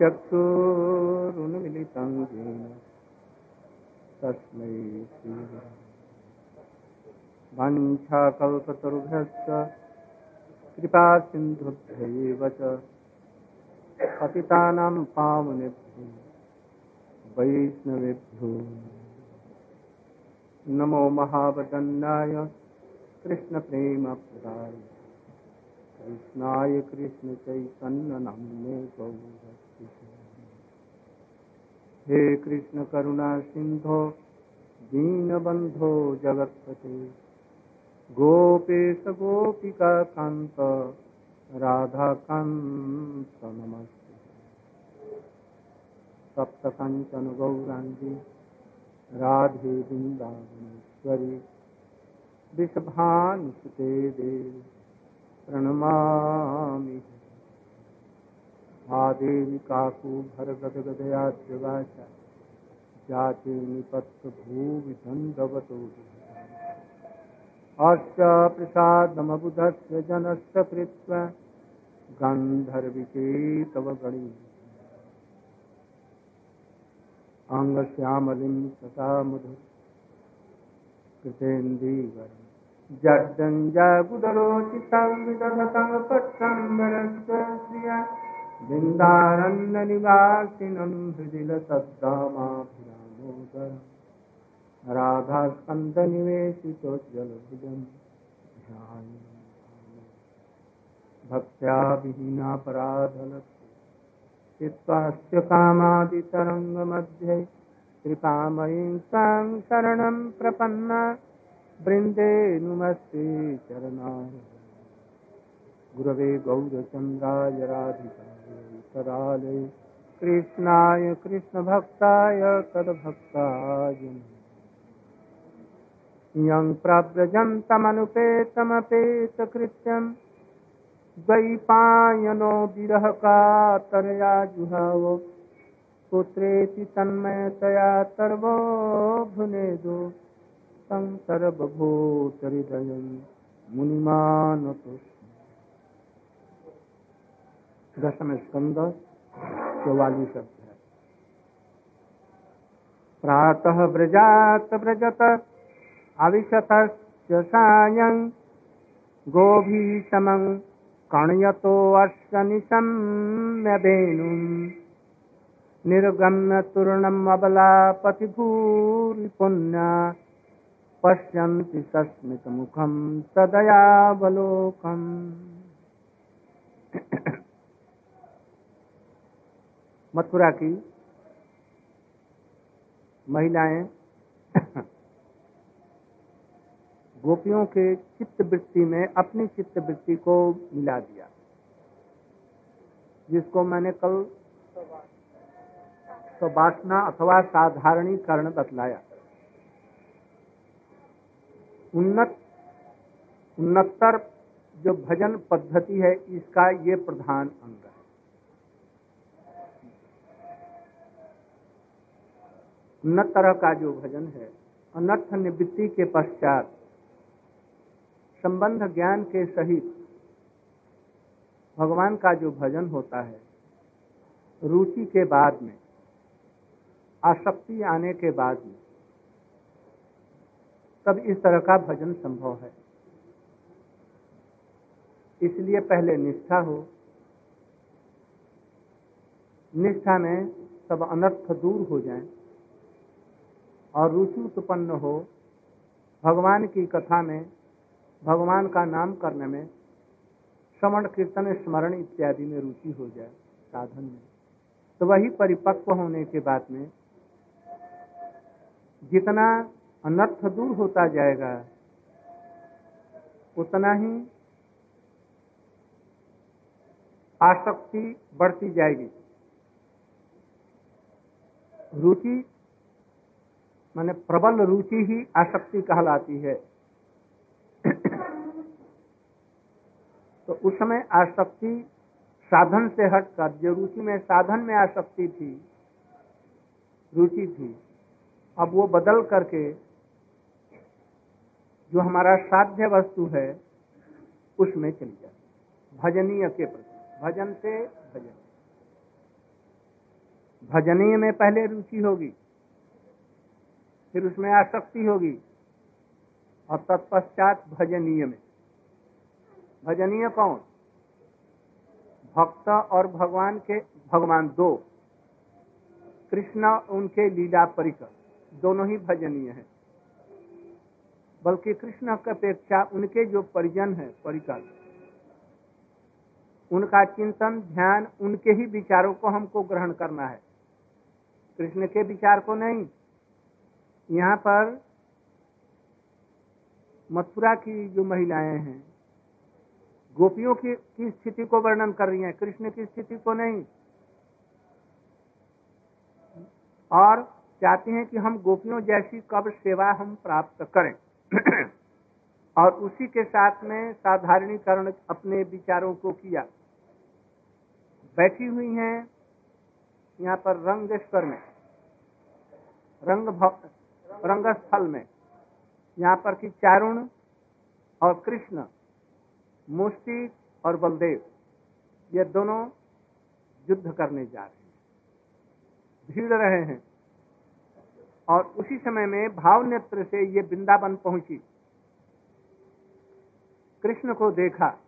चक्षुरुन्मिलितं येन तस्मै वाञ्छाकल्पतरुभ्यश्च कृपा सिन्धुभ्यैव च पतितानां पावनेभ्यो वैष्णवेभ्यो। नमो महावदन्नाय कृष्णप्रेमप्रदाय। कृष्णाय कृष्णचैतन्यनाम्ने गौरस्य हे कृष्ण करुणा सिंधो, दीनबंधो जगत्पते। गोपेश गोपिका कांत राधा कांत नमस्ते। सप्त कंचन गौरांगी राधे वृंदावनेश्वरी विषभानुसुते देवी प्रणमामि आदेवी काकूभरगदगदयाद्यवाचा जाति निपत्तभूवि दण्डवतो अस्य प्रसादमबुधस्य जनस्य कृत्वा गन्धर्विके तव गणी अङ्गश्यामलिं सदा मधुर। कृतेन्दीवरम् जड्डञ्जागुदरोचितं विदधतं पट्टम्बरस्य श्रिया। बिन्दारण्यनिवासिनं हृदिलसद्दामाभिरामोदर राधास्कन्दनिवेशितोज्ज्वलभुजं ध्यान भक्त्या विहीनापराधलक्ष्य चित्त्वास्य कामादितरङ्गमध्ये कृपामयीं तां शरणं प्रपन्ना वृंदे नुमस्ते चरणाय गुरवे गौरचन्द्राय राधिकाय। तदालय कृष्णाय, कृष्णभक्ताय तद्भक्ताय यं प्रव्रजन्तमनुपेतमपेतकृत्यं द्वैपायनो विरहकातरया जुहाव पुत्रेति तन्मयतया सर्वो भुनेदो। तं सर्वभूतहृदयं मुनिमानतोष्ण दशम स्कंद चौवालीस अध्याय प्रातः व्रजात व्रजत अविशतश्च सायं, गोभीषमं कणयतोऽश्वनिशम्यधेनुम् निर्गम्य तूर्णम् अबलापतिभूरि पुण्या पश्यन्ति सस्मितमुखं तदयावलोकम् मथुरा की महिलाएँ गोपियों के चित्त वृत्ति में अपनी चित्त वृत्ति को मिला दिया, जिसको मैंने कल सवासना अथवा साधारणीकरण बतलाया। उन्नत, उन्नतर जो भजन पद्धति है, इसका ये प्रधान अंग है। उन्नत तरह का जो भजन है अनर्थ निवृत्ति के पश्चात संबंध ज्ञान के सहित भगवान का जो भजन होता है, रुचि के बाद में, आसक्ति आने के बाद में, तब इस तरह का भजन संभव है। इसलिए पहले निष्ठा हो। निष्ठा में सब अनर्थ दूर हो जाए। और रुचि उत्पन्न हो भगवान की कथा में, भगवान का नाम करने में, श्रवण, कीर्तन, स्मरण इत्यादि में रुचि हो जाए साधन में। तो वही परिपक्व होने के बाद में जितना अनर्थ दूर होता जाएगा, उतना ही आसक्ति बढ़ती जाएगी। रुचि माने प्रबल रुचि ही आसक्ति कहलाती है। तो उस समय आसक्ति साधन से हटकर जो रुचि में, साधन में आसक्ति थी, रुचि थी, अब वो बदल करके जो हमारा साध्य वस्तु है, उसमें चली जाती भजनीय के प्रति, भजन से भजन। भजनीय में पहले रुचि होगी फिर उसमें आसक्ति होगी। और तत्पश्चात भजनीय में। भजनीय कौन? भक्त और भगवान के, भगवान दो। कृष्ण उनके लीला परिकर दोनों ही भजनीय है। बल्कि कृष्ण की अपेक्षा उनके जो परिजन है, परिकर। उनका चिंतन, ध्यान, उनके ही विचारों को हमको ग्रहण करना है। कृष्ण के विचार को नहीं यहाँ पर मथुरा की जो महिलाएँ हैं गोपियों की, की स्थिति को वर्णन कर रही हैं कृष्ण की स्थिति को नहीं। और चाहती हैं कि हम गोपियों जैसी कब सेवा हम प्राप्त करें। और उसी के साथ में साधारणीकरण अपने विचारों को किया। बैठी हुई हैं यहाँ पर रंगेश्वर में। रंग रंगस्थल में। यहाँ पर की चारुण और कृष्ण, मुष्टि और बलदेव, ये दोनों युद्ध करने जा रहे हैं। भीड़ रहे हैं। और उसी समय में भाव नेत्र से ये वृंदावन पहुँची। कृष्ण को देखा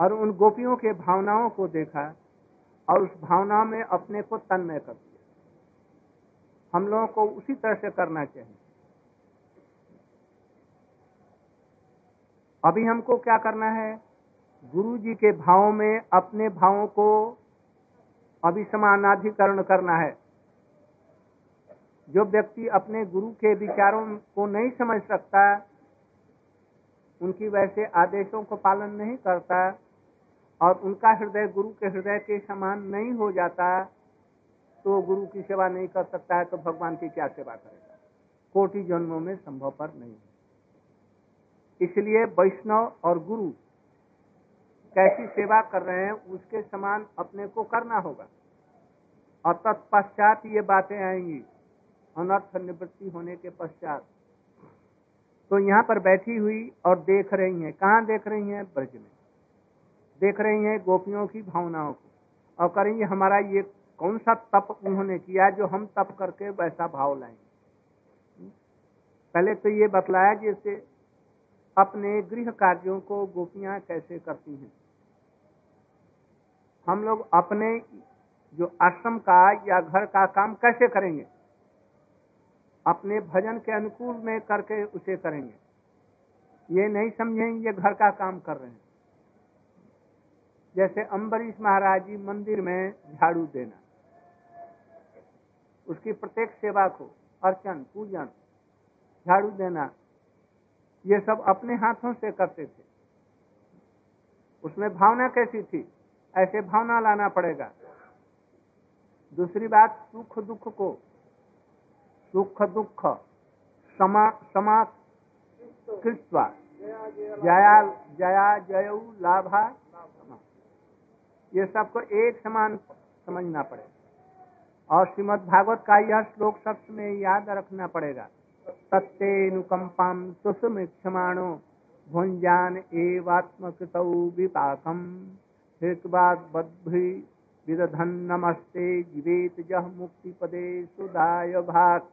और उन गोपियों के भावनाओं को देखा और उस भावना में अपने को तन्मय कर दिया। हम लोगों को उसी तरह से करना चाहिए। अभी हमको क्या करना है? गुरु जी के भाव में अपने भावों को अभी समानाधिकरण करना है। जो व्यक्ति अपने गुरु के विचारों को नहीं समझ सकता, उनकी वैसे आदेशों को पालन नहीं करता और उनका हृदय गुरु के हृदय के समान नहीं हो जाता तो गुरु की सेवा नहीं कर सकता है तो भगवान की क्या सेवा करेगा? कोटि जन्मों में संभव पर नहीं है। इसलिए वैष्णव और गुरु कैसी सेवा कर रहे हैं, उसके समान अपने को करना होगा। और तत्पश्चात ये बातें आएँगी, अनर्थ निवृत्ति होने के पश्चात। तो यहाँ पर बैठी हुई और देख रही हैं। कहाँ देख रही हैं? ब्रज में। देख रही हैं गोपियों की भावनाओं को। और करेंगे, हमारा ये कौन सा तप उन्होंने किया जो हम तप करके वैसा भाव लाएँगे? पहले तो ये बतलाया जैसे अपने गृह कार्यों को गोपियाँ कैसे करती हैं? हम लोग अपने जो आश्रम का या घर का काम कैसे करेंगे? अपने भजन के अनुकूल में करके उसे करेंगे? ये नहीं समझेंगे ये घर का काम कर रहे हैं। जैसे अम्बरीश महाराज जी मंदिर में झाड़ू देना। उसकी प्रत्येक सेवा को, अर्चन, पूजन, झाड़ू देना, ये सब अपने हाथों से करते थे। उसमें भावना कैसी थी? ऐसे भावना लाना पड़ेगा। दूसरी बात, सुख दुख को। सुख दुख, समा समा जया जया जय लाभा ये सबको एक समान समझना पड़ेगा। और श्रीमद भागवत का यह श्लोक शब्द में याद रखना पड़ेगा। तत्तेनुकंपाम सुसुम क्षमाणो भुंजान एवात्मकृत विपाकम। विदधन नमस्ते जीवेत जह मुक्ति पदे सुदाय भाग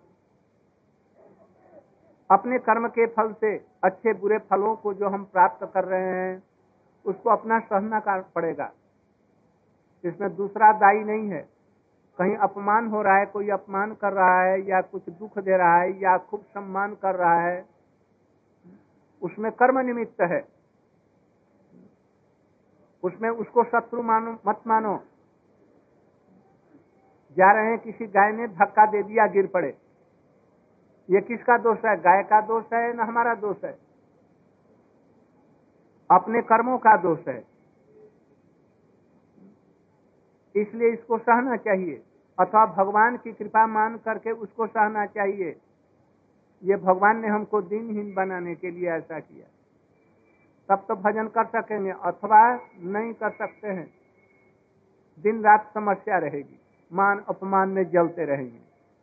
अपने कर्म के फल से, अच्छे बुरे फलों को जो हम प्राप्त कर रहे हैं, उसको अपना सहना पड़ेगा। इसमें दूसरा दाई नहीं है। कहीं अपमान हो रहा है, कोई अपमान कर रहा है, या कुछ दुख दे रहा है, या खूब सम्मान कर रहा है, उसमें कर्म निमित्त है। उसमें उसको शत्रु मानो, मत मानो। जा रहे हैं किसी गाय ने धक्का दे दिया, गिर पड़े। ये किसका दोष है? गाय का दोष है न हमारा दोष है? अपने कर्मों का दोष है। इसलिए इसको सहना चाहिए। अथवा भगवान की कृपा मान करके उसको सहना चाहिए। ये भगवान ने हमको दिनहीन बनाने के लिए ऐसा किया। तब तो भजन कर सकेंगे, अथवा नहीं कर सकते हैं। दिन रात समस्या रहेगी, मान अपमान में जलते रहेंगे।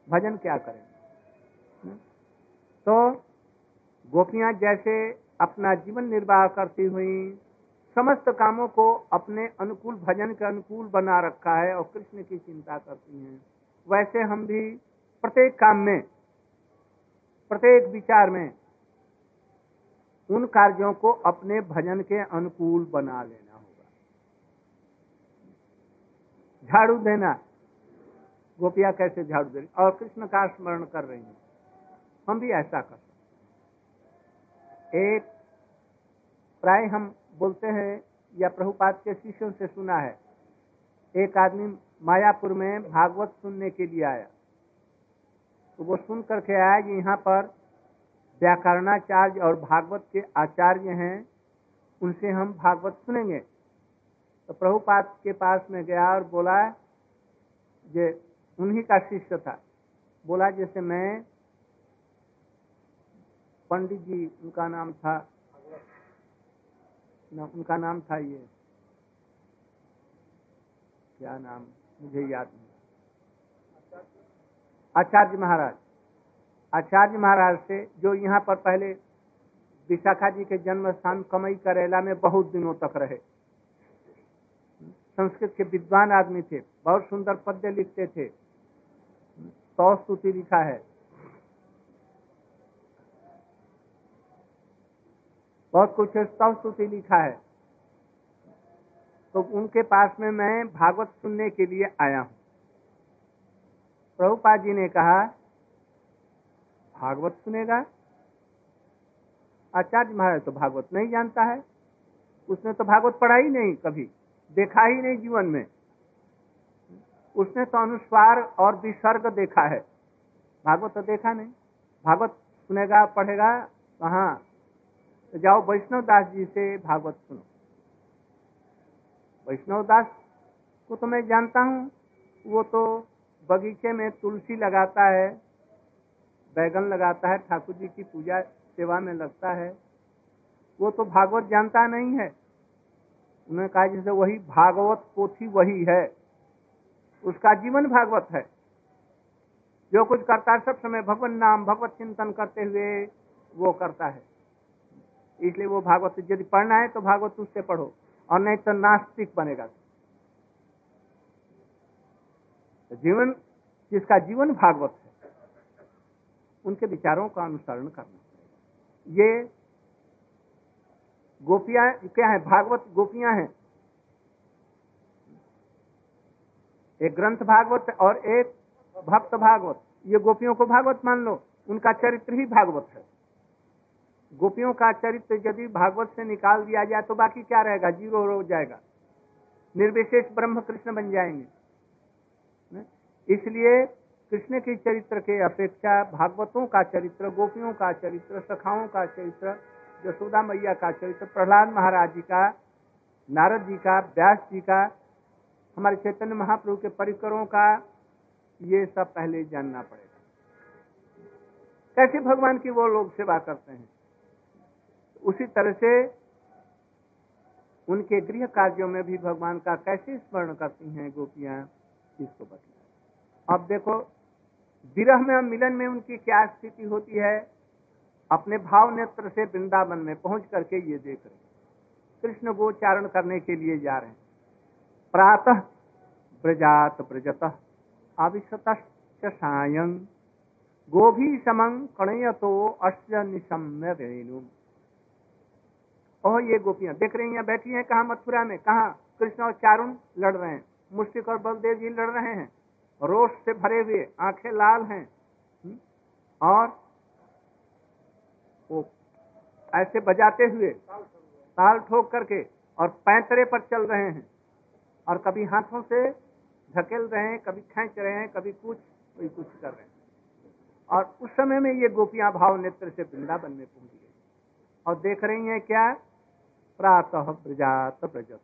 भजन क्या करेंगे? तो गोपियाँ जैसे अपना जीवन निर्वाह करती हुई समस्त कामों को अपने अनुकूल भजन के अनुकूल बना रखा है और कृष्ण की चिंता करती हैं। वैसे हम भी प्रत्येक काम में, प्रत्येक विचार में उन कार्यों को अपने भजन के अनुकूल बना लेना होगा। झाड़ू देना। गोपिया कैसे झाड़ू दे और कृष्ण का स्मरण कर रही हैं। हम भी ऐसा कर सकते एक, प्राय हम बोलते हैं, या प्रभुपाद के शिष्यों से सुना है। एक आदमी मायापुर में भागवत सुनने के लिए आया। तो वो सुन करके आया कि यहाँ पर व्याकरणाचार्य और भागवत के आचार्य हैं, उनसे हम भागवत सुनेंगे। तो प्रभुपाद के पास में गया और बोला जे उन्हीं का शिष्य था। बोला, जैसे मैं पंडित जी, उनका नाम था न, उनका नाम था ये। क्या नाम? मुझे याद नहीं। आचार्य महाराज। आचार्य महाराज से जो यहाँ पर पहले विशाखा जी के जन्म स्थान कमई करेला में बहुत दिनों तक रहे। संस्कृत के विद्वान आदमी थे बहुत सुंदर पद्य लिखते थे। सौ स्तुति लिखा है। बहुत कुछ स्तव स्तुति लिखा है। तो उनके पास में मैं भागवत सुनने के लिए आया हूँ। प्रभुपाद जी ने कहा, भागवत सुनेगा? आचार्य महाराज तो भागवत नहीं जानता है। उसने तो भागवत पढ़ा ही नहीं कभी, देखा ही नहीं जीवन में। उसने तो अनुस्वार और विसर्ग देखा है। भागवत तो देखा नहीं। भागवत सुनेगा, पढ़ेगा, कहाँ तो जाओ वैष्णव दास जी से भागवत सुनो। वैष्णव दास को तो मैं जानता हूँ, वो तो बगीचे में तुलसी लगाता है, बैगन लगाता है, ठाकुर जी की पूजा सेवा में लगता है। वो तो भागवत जानता नहीं है। उन्होंने कहा जैसे वही भागवत पोथी वही है, उसका जीवन भागवत है। जो कुछ करता है सब समय भगवान नाम, भगवत चिंतन करते हुए वो करता है। इसलिए वो भागवत यदि पढ़ना है तो भागवत उससे पढ़ो, और नहीं तो नास्तिक बनेगा। तो जीवन, जिसका जीवन भागवत है, उनके विचारों का अनुसरण करना। ये गोपियाँ, क्या है, भागवत गोपियाँ हैं। एक ग्रंथ भागवत और एक भक्त भागवत। ये गोपियों को भागवत मान लो, उनका चरित्र ही भागवत है। गोपियों का चरित्र यदि भागवत से निकाल दिया जाए तो बाकी क्या रहेगा? ज़ीरो हो जाएगा। निर्विशेष ब्रह्म कृष्ण बन जाएँगे। इसलिए कृष्ण के चरित्र के अपेक्षा भागवतों का चरित्र, गोपियों का चरित्र, सखाओं का चरित्र यशोदा मैया का चरित्र, प्रहलाद महाराज जी का, नारद जी का, व्यास जी का, हमारे चैतन्य महाप्रभु के परिकरों का, ये सब पहले जानना पड़ेगा। कैसे भगवान की वो लोग सेवा करते हैं? उसी तरह से उनके गृह कार्यों में भी भगवान का कैसे स्मरण करती हैं गोपियाँ, इसको बतला अब देखो, विरह में मिलन में उनकी क्या स्थिति होती है? अपने भाव नेत्र से वृंदावन में पहुँच करके ये देख रहे कृष्ण गोचारण करने के लिए जा रहे हैं। प्रातः ब्रजात ब्रजत, अविशत सायं गोभी समं कणयतो अश्य निशम्य रेणु। ओह, ये गोपियाँ देख रही हैं, बैठी हैं कहा मथुरा में? कहा? कृष्ण और चारुण लड़ रहे हैं। मुस्टिक और बलदेव जी लड़ रहे हैं। रोष से भरे हुए, आँखें लाल हैं। और वो ऐसे बजाते हुए ताल ठोक करके और पैंतरे पर चल रहे हैं। और कभी हाथों से धकेल रहे हैं, कभी खेच रहे हैं, कभी कुछ कोई कुछ कर रहे हैं। और उस समय में ये गोपियाँ भाव नेत्र से वृंदावन में पहुँच गई और देख रही हैं क्या? प्रातः प्रजात प्रजत।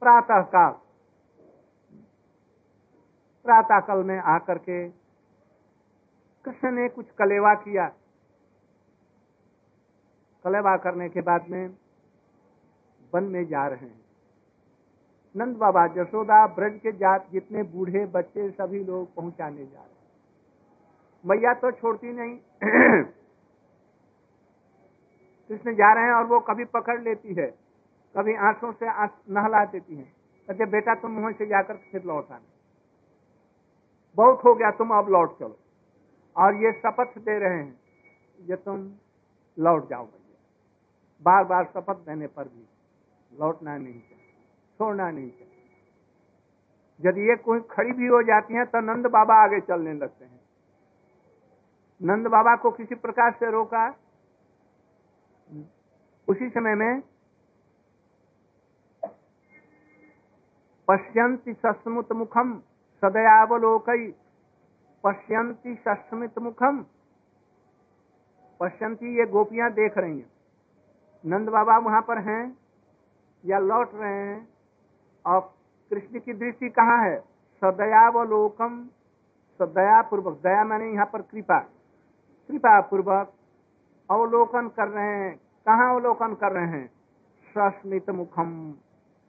प्रातः काल। प्रातः काल में आकर के कृष्ण ने कुछ कलेवा किया। कलेवा करने के बाद में वन में जा रहे हैं। नंद बाबा जसोदा ब्रज के जात जितने बूढ़े बच्चे सभी लोग पहुँचाने जा रहे हैं। मैया तो छोड़ती नहीं। कृष्ण जा रहे हैं और वो कभी पकड़ लेती है, कभी आँसू से नहला देती है। कहते, बेटा, तुम मुँह से जाकर फिर लौट आना। बहुत हो गया, तुम अब लौट चलो। और ये शपथ दे रहे हैं ये तुम लौट जाओ भैया। बार बार शपथ देने पर भी लौटना नहीं चाहिए, छोड़ना नहीं चाहिए। यदि ये कोई खड़ी भी हो जाती है तो नंद बाबा आगे चलने लगते हैं। नंद बाबा को किसी प्रकार से रोका उसी समय में पश्यंती सस्मुत मुखम सदयावलोक। पश्यंती सस्मित मुखम पश्यंती ये गोपियाँ देख रही हैं। नंद बाबा वहाँ पर हैं या लौट रहे हैं। और कृष्ण की दृष्टि कहाँ है? सदयावलोकम सदया पूर्वक दया मैंने यहाँ पर कृपा। कृपा पूर्वक अवलोकन कर रहे हैं। कहाँ अवलोकन कर रहे हैं? सस्मित मुखम,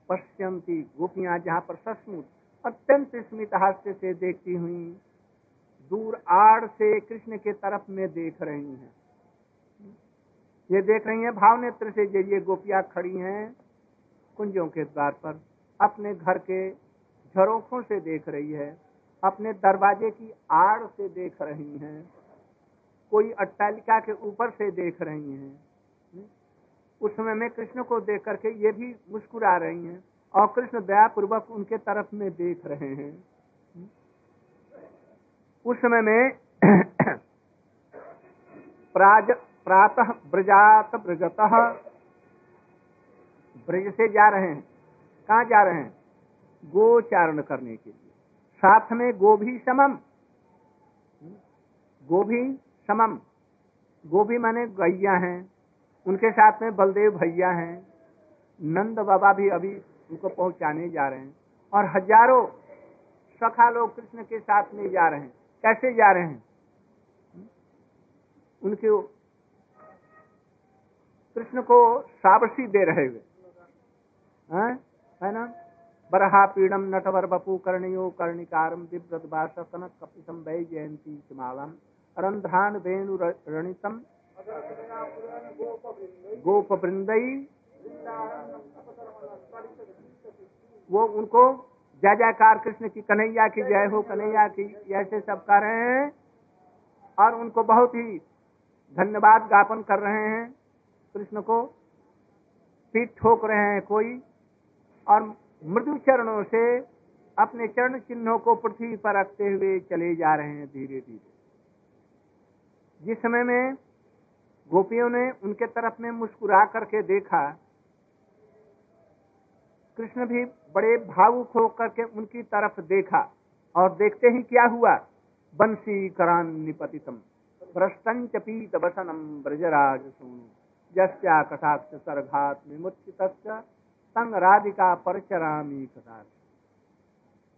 पश्यंती गोपियाँ जहाँ पर सस्मुत, अत्यंत स्मित हास्य से देखती हुई। दूर आड़ से कृष्ण के तरफ़ में देख रही हैं। ये देख रही हैं भाव नेत्र से ये गोपियाँ खड़ी हैं, कुंजों के द्वार पर, अपने घर के झरोखों से देख रही है, अपने दरवाजे की आड़ से देख रही हैं, कोई अट्टालिका के ऊपर से देख रही हैं। उस समय में कृष्ण को देख करके ये भी मुस्कुरा रही हैं और कृष्ण दया पूर्वक उनके तरफ़ में देख रहे हैं। उस समय में प्राज, प्रातः ब्रजात ब्रजत ब्रज से जा रहे हैं। कहा जा रहे हैं? गोचारण करने के लिए। साथ में गोभी समम। गोभी समम। गोभी माने गैया हैं। उनके साथ में बलदेव भैया हैं, नंद बाबा भी अभी उनको पहुँचाने जा रहे हैं और हज़ारों सखा लोग कृष्ण के साथ में जा रहे हैं। कैसे जा रहे हैं? उनके कृष्ण को साबसी दे रहे हुए। है? ना? बरहा पीड़म नटवर बपू कर्णयो कर्णिकारम दिव्रत कपितम वै जयंती रंध्रान वेणु रणितम गोप वृंदई वो उनको जय जयकार कृष्ण की कन्हैया की, जय हो कन्हैया की, ऐसे सब कर रहे हैं और उनको बहुत ही धन्यवाद ज्ञापन कर रहे हैं। कृष्ण को पीठ ठोक रहे हैं कोई और मृदु चरणों से अपने चरण चिन्हों को पृथ्वी पर रखते हुए चले जा रहे हैं धीरे धीरे जिस समय में गोपियों ने उनके तरफ़ में मुस्कुरा करके देखा। कृष्ण भी बड़े भावुक होकर के उनकी तरफ़ देखा और देखते ही क्या हुआ? बंसी करान निपतितम पीत वसनम ब्रजराज सोनु जस्या कटाक्ष सरघात विमुचित संग राधिका परचरामी कटाक्ष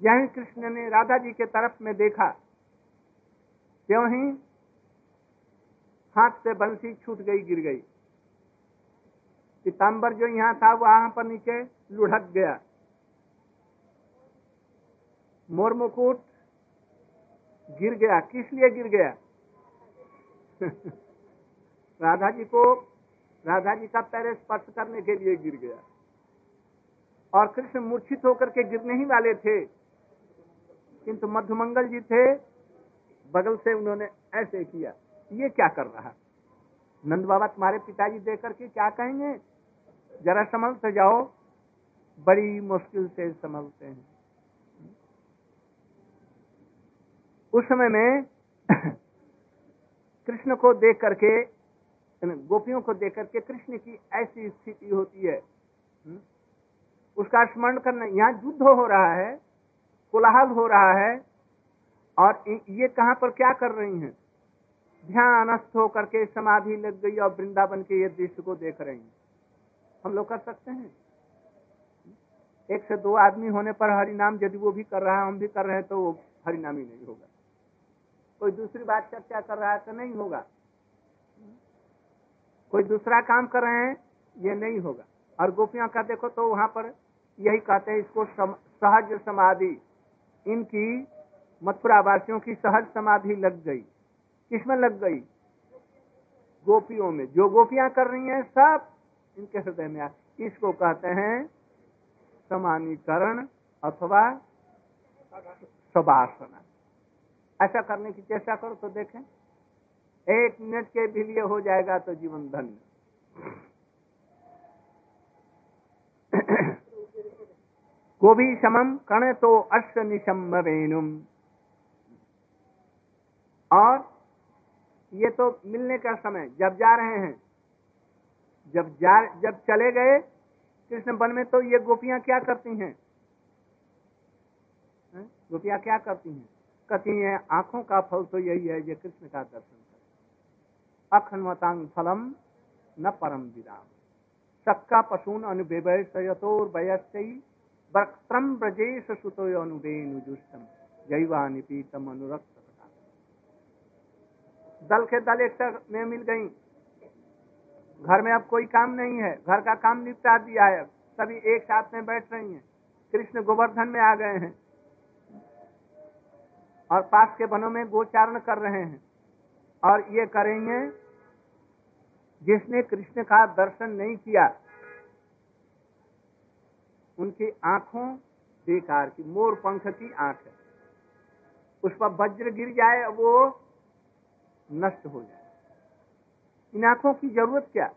यही कृष्ण ने राधा जी के तरफ़ में देखा। क्यों ही? हाथ से बंसी छूट गई, गिर गई। पीताम्बर जो यहाँ था वहाँ पर नीचे लुढ़क गया। मोर मुकुट गिर गया। किस लिए गिर गया? राधा जी को राधा जी का पैर स्पर्श करने के लिए गिर गया। और कृष्ण मूर्छित होकर के गिरने ही वाले थे। किंतु मधुमंगल जी थे, बगल से उन्होंने ऐसे किया। ये क्या कर रहा नंद बाबा तुम्हारे पिताजी देख करके क्या कहेंगे? जरा संभलते जाओ। बड़ी मुश्किल से संभलते हैं। उस समय में कृष्ण को देख करके गोपियों को देख करके कृष्ण की ऐसी स्थिति होती है। हम्म, उसका स्मरण करना यहाँ युद्ध हो रहा है कोलाहल हो रहा है और ये कहाँ पर क्या कर रही हैं? ध्यानस्थ होकर के समाधि लग गई और वृंदावन के ये दृश्य को देख रहे हैं। हम लोग कर सकते हैं। एक से दो आदमी होने पर हरि नाम यदि वो भी कर रहा है हम भी कर रहे हैं तो वो हरि नाम ही नहीं होगा। कोई दूसरी बात चर्चा कर रहा है तो नहीं होगा। कोई दूसरा काम कर रहे हैं ये नहीं होगा। और गोपियाँ का देखो तो वहाँ पर यही कहते हैं इसको सम, सहज समाधि इनकी मथुरा वासियों की सहज समाधि लग गई। किसमें लग गई। गोपियों में, जो गोपियाँ कर रही हैं, सब इनके हृदय में इसको कहते हैं समानीकरण अथवा सबासना ऐसा करने की चेष्टा करो तो देखें। एक मिनट के भी लिए हो जाएगा तो जीवन धन्य। गोभी समम कण तो अश्व निशम वेणुम और ये तो मिलने का समय, जब जा रहे हैं। जब जा, जब चले गए, कृष्ण वन में तो ये गोपियाँ क्या करती हैं? है? गोपियाँ क्या करती हैं? कहती हैं, आँखों का फल तो यही है, ये कृष्ण का दर्शन कर। अखनवतांग फलम न परम विराम। सक्का पशून अनुबेबयतोर वयस्यी वक्त्रम ब्रजेश सुतो अनुबेनुजुष्टम जैवानि पीतम अनुरक्त दल के दल एक में मिल गई। घर में अब कोई काम नहीं है। घर का काम निपटा दिया है। सभी एक साथ में बैठ रही हैं। कृष्ण गोवर्धन में आ गए हैं। और पास के वनों में गोचारण कर रहे हैं। और ये करेंगे जिसने कृष्ण का दर्शन नहीं किया। उनकी आँखों बेकार की, मोर पंख की आँख है। उस पर वज्र गिर जाए, वो नष्ट हो जाए। इन आँखों की ज़रूरत क्या?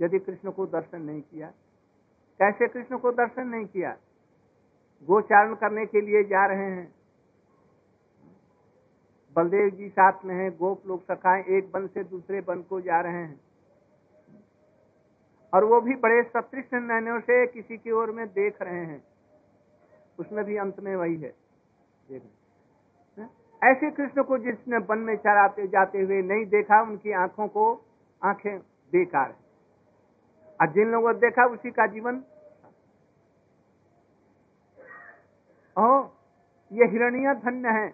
यदि कृष्ण को दर्शन नहीं किया कैसे कृष्ण को दर्शन नहीं किया, गोचारण करने के लिए जा रहे हैं। बलदेव जी साथ में हैं, गोप लोग सखाए, एक वन से दूसरे वन को जा रहे हैं। और वो भी बड़े सतृष्ण नैनों से किसी की ओर में देख रहे हैं। उसमें भी अंत में वही है। देख ऐसे कृष्ण को जिसने वन में चराते जाते हुए नहीं देखा, उनकी आँखों को, आँखें बेकार है। और जिन लोगों ने देखा, उसी का जीवन ओ ये हिरणिया धन्य है।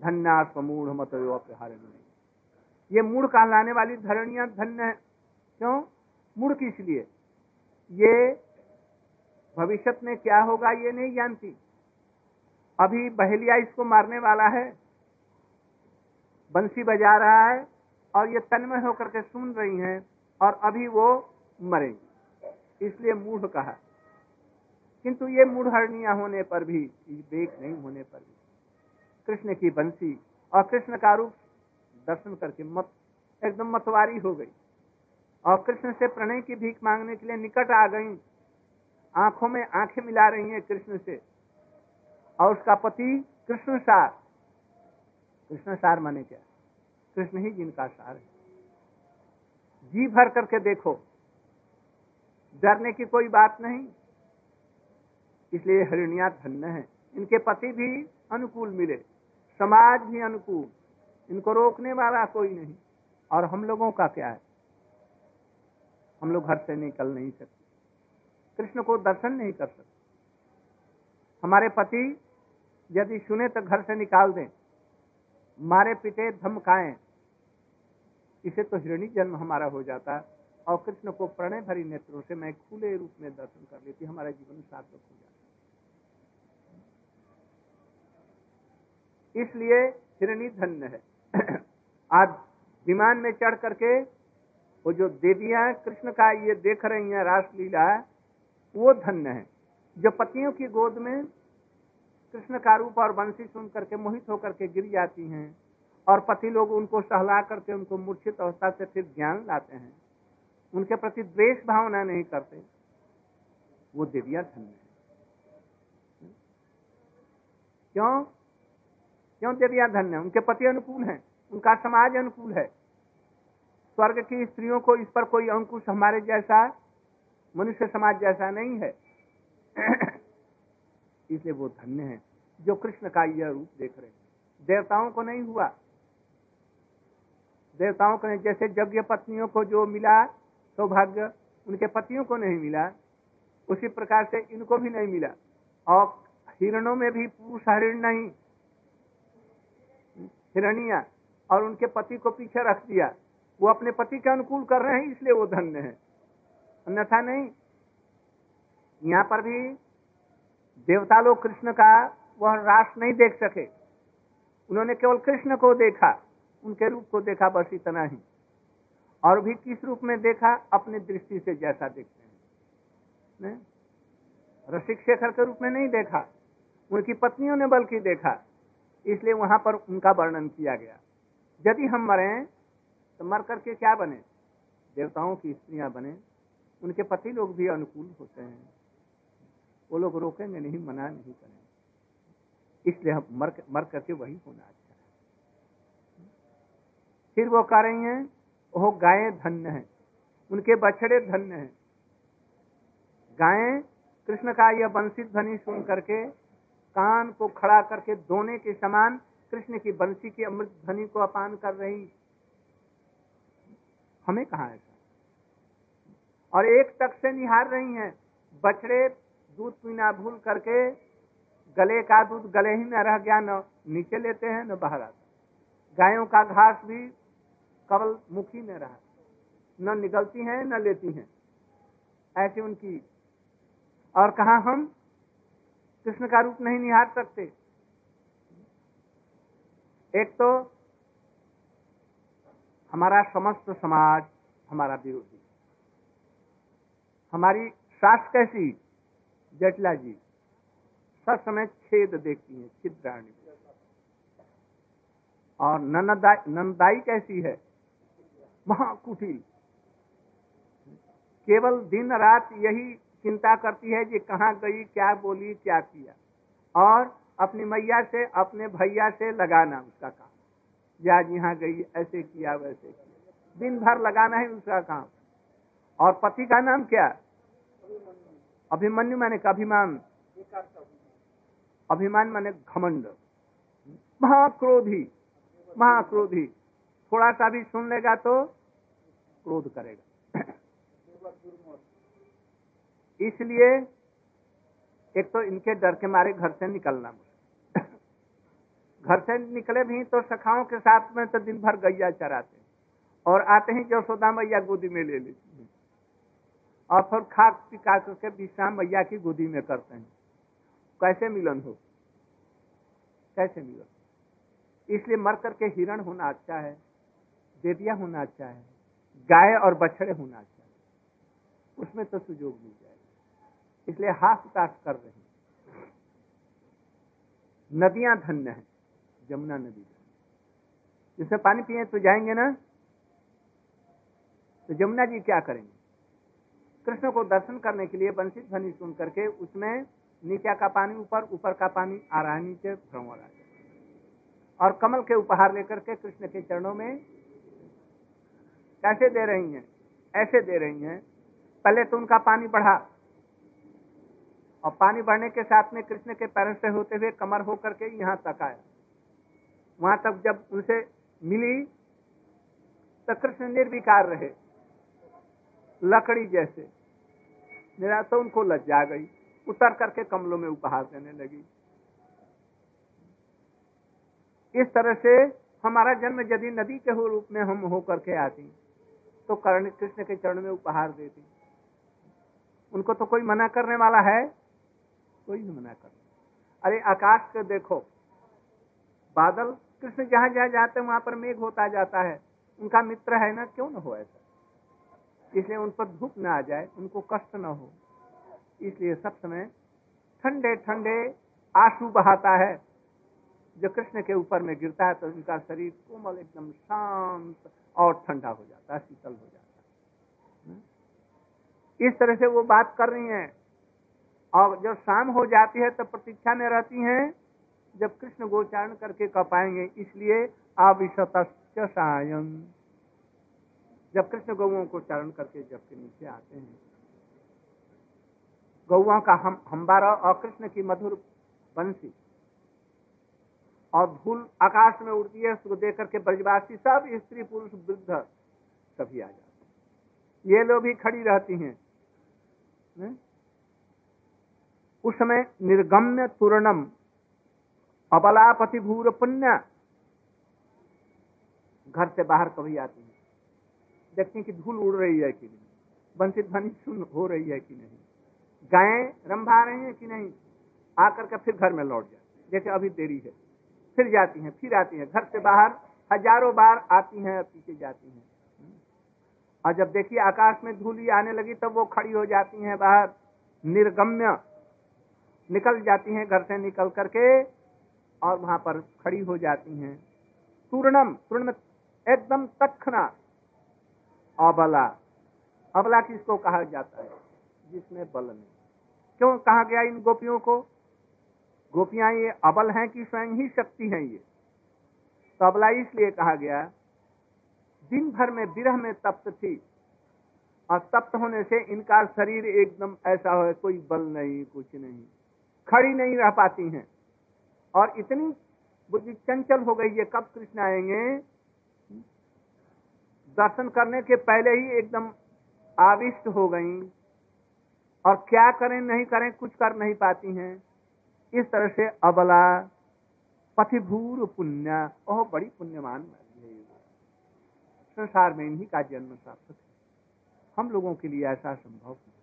धन्या स्वमूढ़ मत ये मूढ़ कहलाने वाली धरणिया धन्य है? क्यों? मूढ़ किस लिए? ये भविष्य में क्या होगा, ये नहीं जानती। अभी बहेलिया इसको मारने वाला है। बंसी बजा रहा है और ये तन्मय होकर के सुन रही हैं और अभी वो मरेंगी। इसलिए मूढ़ कहा। किंतु ये मूढ़निया होने पर भी देख नहीं होने पर भी, कृष्ण की बंसी और कृष्ण का रूप दर्शन करके मत, एकदम मतवारी हो गई। और कृष्ण से प्रणय की भीख मांगने के लिए निकट आ गई। आँखों में आँखें मिला रही हैं कृष्ण से। और उसका पति कृष्ण सार कृष्ण सार माने क्या? कृष्ण ही जिनका सार है। जी भर करके देखो। डरने की कोई बात नहीं। इसलिए हरिणिया धन्य है। इनके पति भी अनुकूल मिले। समाज भी अनुकूल। इनको रोकने वाला कोई नहीं। और हम लोगों का क्या है? हम लोग घर से निकल नहीं सकते। कृष्ण को दर्शन नहीं कर सकते। हमारे पति यदि सुने तो घर से निकाल दें। मारे पिटे धमकाएँ इसे तो हिरणी जन्म हमारा हो जाता और कृष्ण को प्रणय भरी नेत्रों से मैं खुले रूप में दर्शन कर लेती, हमारा जीवन सार्थक हो जाता। इसलिए हिरणी धन्य है। आज विमान में चढ़ करके वो जो देवियाँ कृष्ण का ये देख रही हैं रासलीला, वो धन्य है। जो पतियों की गोद में कृष्ण का रूप और वंशी सुन करके मोहित होकर के गिर जाती हैं और पति लोग उनको सहला करके उनको मूर्छित अवस्था से फिर ज्ञान लाते हैं। उनके प्रति द्वेष भावना नहीं करते। वो देविया धन्य है। क्यों? क्यों देविया धन्य उनके पति अनुकूल हैं। उनका समाज अनुकूल है। स्वर्ग की स्त्रियों को इस पर कोई अंकुश हमारे जैसा, मनुष्य समाज जैसा नहीं है। इसलिए वो धन्य है, जो कृष्ण का यह रूप देख रहे हैं। देवताओं को नहीं हुआ। देवताओं को नहीं, जैसे यज्ञ पत्नियों को जो मिला, सौभाग्य उनके पतियों को नहीं मिला, उसी प्रकार से इनको भी नहीं मिला। और हिरणों में भी पुरुष हरिण नहीं, हिरणिया, और उनके पति को पीछे रख दिया। वो अपने पति के अनुकूल कर रहे हैं, इसलिए वो धन्य है। अन्यथा नहीं। यहाँ पर भी देवता लोग कृष्ण का वह रास नहीं देख सके। उन्होंने केवल कृष्ण को देखा, उनके रूप को देखा बस इतना ही। और भी किस रूप में देखा? अपनी दृष्टि से जैसा देखते हैं। ने? रसिक शेखर के रूप में नहीं देखा। उनकी पत्नियों ने बल्कि देखा। इसलिए वहाँ पर उनका वर्णन किया गया। यदि हम मरे तो मर करके क्या बने? देवताओं की स्त्रियाँ बने। उनके पति लोग भी अनुकूल होते हैं। वो लोग रोकेंगे नहीं, मना नहीं करेंगे। इसलिए हम मर मर करके वही होना अच्छा है। फिर वो कह रही हैं वो गायें धन्य हैं। उनके बछड़े धन्य हैं। गायें, कृष्ण का यह वंशित ध्वनि सुन करके, कान को खड़ा करके दोने के समान कृष्ण की बंसी की अमृत ध्वनि को अपान कर रही। हमें कहा ऐसा? और एक तक से निहार रही हैं, बछड़े दूध पीना भूल करके गले का दूध गले ही में रह गया, न नीचे लेते हैं, न बाहर आता गायों का घास भी कवल मुखी में रहा, न निकलती हैं, न लेती हैं। ऐसी उनकी, और कहा हम कृष्ण का रूप नहीं निहार सकते। एक तो हमारा समस्त समाज, हमारा विरोधी। हमारी सास कैसी जटला जी, सब समय छेद देखती है छिद्राणी और नंदाई नंदाई कैसी है? महाकुटिल। केवल दिन रात यही चिंता करती है कि कहाँ गई, क्या बोली, क्या किया। और अपनी मैया से, अपने भैया से लगाना उसका काम। या यहाँ गई, ऐसे किया, वैसे किया। दिन भर लगाना है उसका काम। और पति का नाम क्या? अभिमन्यु मैंने अभिमान? अभिमान मैंने घमंड। महाक्रोधी। महाक्रोधी। थोड़ा सा भी सुन लेगा तो क्रोध करेगा। इसलिए एक तो इनके डर के मारे घर से निकलना घर से निकले भी तो सखाओं के साथ में तो दिन भर गैया चराते और आते ही यशोदा मैया गोदी में ले लेती और फिर खा पिका करके विश्राम मैया की गोदी में करते हैं। कैसे मिलन हो? कैसे मिलन? इसलिए मर करके हिरण होना अच्छा है देविया होना अच्छा है, गाय और बछड़े होना अच्छा है। उसमें तो सुजोग मिल जाएगा। इसलिए हाथ उतास कर रहे हैं। नदियाँ धन्य है जमुना नदी जिसमें पानी पिए तो जाएँगे ना? तो जमुना जी क्या करेंगे? कृष्ण को दर्शन करने के लिए वंशित ध्वनि सुन करके उसमें नीचे का पानी ऊपर ऊपर का पानी आ रहा है नीचे और कमल के उपहार लेकर के कृष्ण के चरणों में कैसे दे रही हैं, ऐसे दे रही हैं। पहले तो उनका पानी बढ़ा। और पानी बढ़ने के साथ में कृष्ण के पैर से होते हुए कमर होकर के यहाँ तक आए। वहाँ तक जब उनसे मिली तो कृष्ण निर्विकार रहे, लकड़ी जैसे। तो उनको लज्जा गई। उतर करके कमलों में उपहार देने लगी। इस तरह से हमारा जन्म यदि नदी के रूप में हम होकर के आती तो कर्ण कृष्ण के चरण में उपहार देती। उनको तो कोई मना करने वाला है? कोई नहीं मना कर अरे, आकाश को देखो। बादल, कृष्ण जहाँ जहाँ जाते वहाँ पर मेघ होता जाता है। उनका मित्र है ना? क्यों ना हो ऐसा? इसलिए उन पर धूप ना आ जाए, उनको कष्ट ना हो। इसलिए सब समय ठंडे ठंडे आँसू बहाता है। जो कृष्ण के ऊपर में गिरता है तो उनका शरीर कोमल, एकदम शांत और ठंडा हो जाता है, शीतल हो जाता है। इस तरह से वो बात कर रही हैं। और जब शाम हो जाती है तो प्रतीक्षा में रहती हैं। जब कृष्ण गोचारण करके कह पाएँगे, इसलिए अविशत सायन जब कृष्ण गौओं को चारण करके जब के नीचे आते हैं गौओं का हम हम्बारा और कृष्ण की मधुर बंसी और धूल आकाश में उड़ती है, उसको देख करके ब्रजवासी सब स्त्री पुरुष वृद्ध सभी आ जाते हैं। ये लोग भी खड़ी रहती हैं। ने? उस समय निर्गम्य तुरणम, अबलापति भूर पुण्य, घर से बाहर कभी आती है। देखती कि धूल उड़ रही है कि नहीं। वंशित ध्वनि सुन हो रही है कि नहीं। गायें रंभा रही है कि नहीं? आकर के फिर घर में लौट जाती जैसे अभी देरी है। फिर जाती हैं, फिर आती हैं। घर से बाहर हज़ारों बार आती हैं, पीछे जाती हैं। और जब देखिए आकाश में धूली आने लगी, तब वो खड़ी हो जाती हैं बाहर। निर्गम्य निकल जाती हैं घर से निकल करके और वहाँ पर खड़ी हो जाती हैं। पूर्णम, पूर्ण एकदम तखना अबला। अबला किसको कहा जाता है? जिसमें बल नहीं। क्यों कहा गया इन गोपियों को? गोपियाँ ये अबल हैं कि स्वयं ही शक्ति हैं ये। तो अबला इसलिए कहा गया, दिन भर में विरह में तप्त थी। और तप्त होने से इनका शरीर एकदम ऐसा हो, कोई बल नहीं, कुछ नहीं। खड़ी नहीं रह पाती हैं। और इतनी बुद्धि चंचल हो गई है, कब कृष्ण आएँगे? दर्शन करने के पहले ही एकदम आविष्ट हो गई और क्या करें, नहीं करें, कुछ कर नहीं पाती हैं। इस तरह से अबला, पथिभूर पुण्य, ओह, बड़ी पुण्यमान संसार में इन्हीं का जन्म प्राप्त हम लोगों के लिए ऐसा संभव नहीं।